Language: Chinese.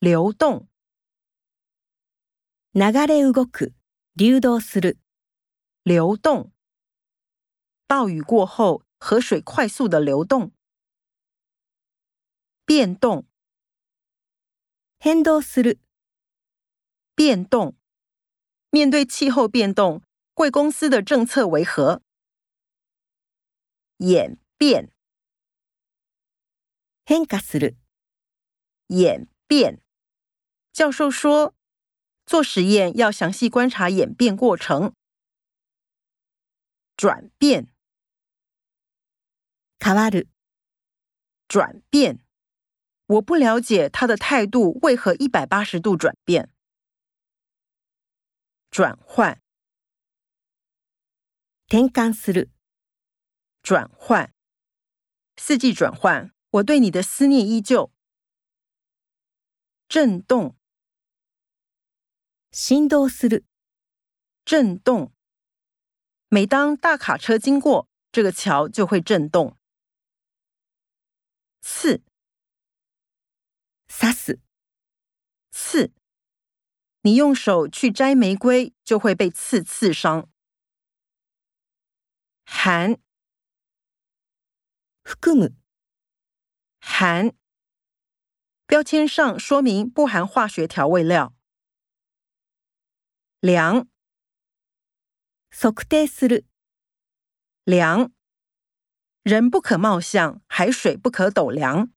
流动，流れ動く，流動する。流动。暴雨过后，河水快速的流动。变动，変動する。变动。面对气候变动，贵公司的政策为何？演变，変化する。演变。教授说：“做实验要详细观察演变过程，转变。卡瓦鲁，转变。我不了解他的态度为何一百八十度转变。转换。天干する。转换。四季转换，我对你的思念依旧。震动。”振动する，震动。每当大卡车经过，这个桥就会震动。刺，さ死。刺，你用手去摘玫瑰，就会被刺刺伤。含，含，标签上说明不含化学调味料。量，測定する。量，人不可貌相，海水不可斗量。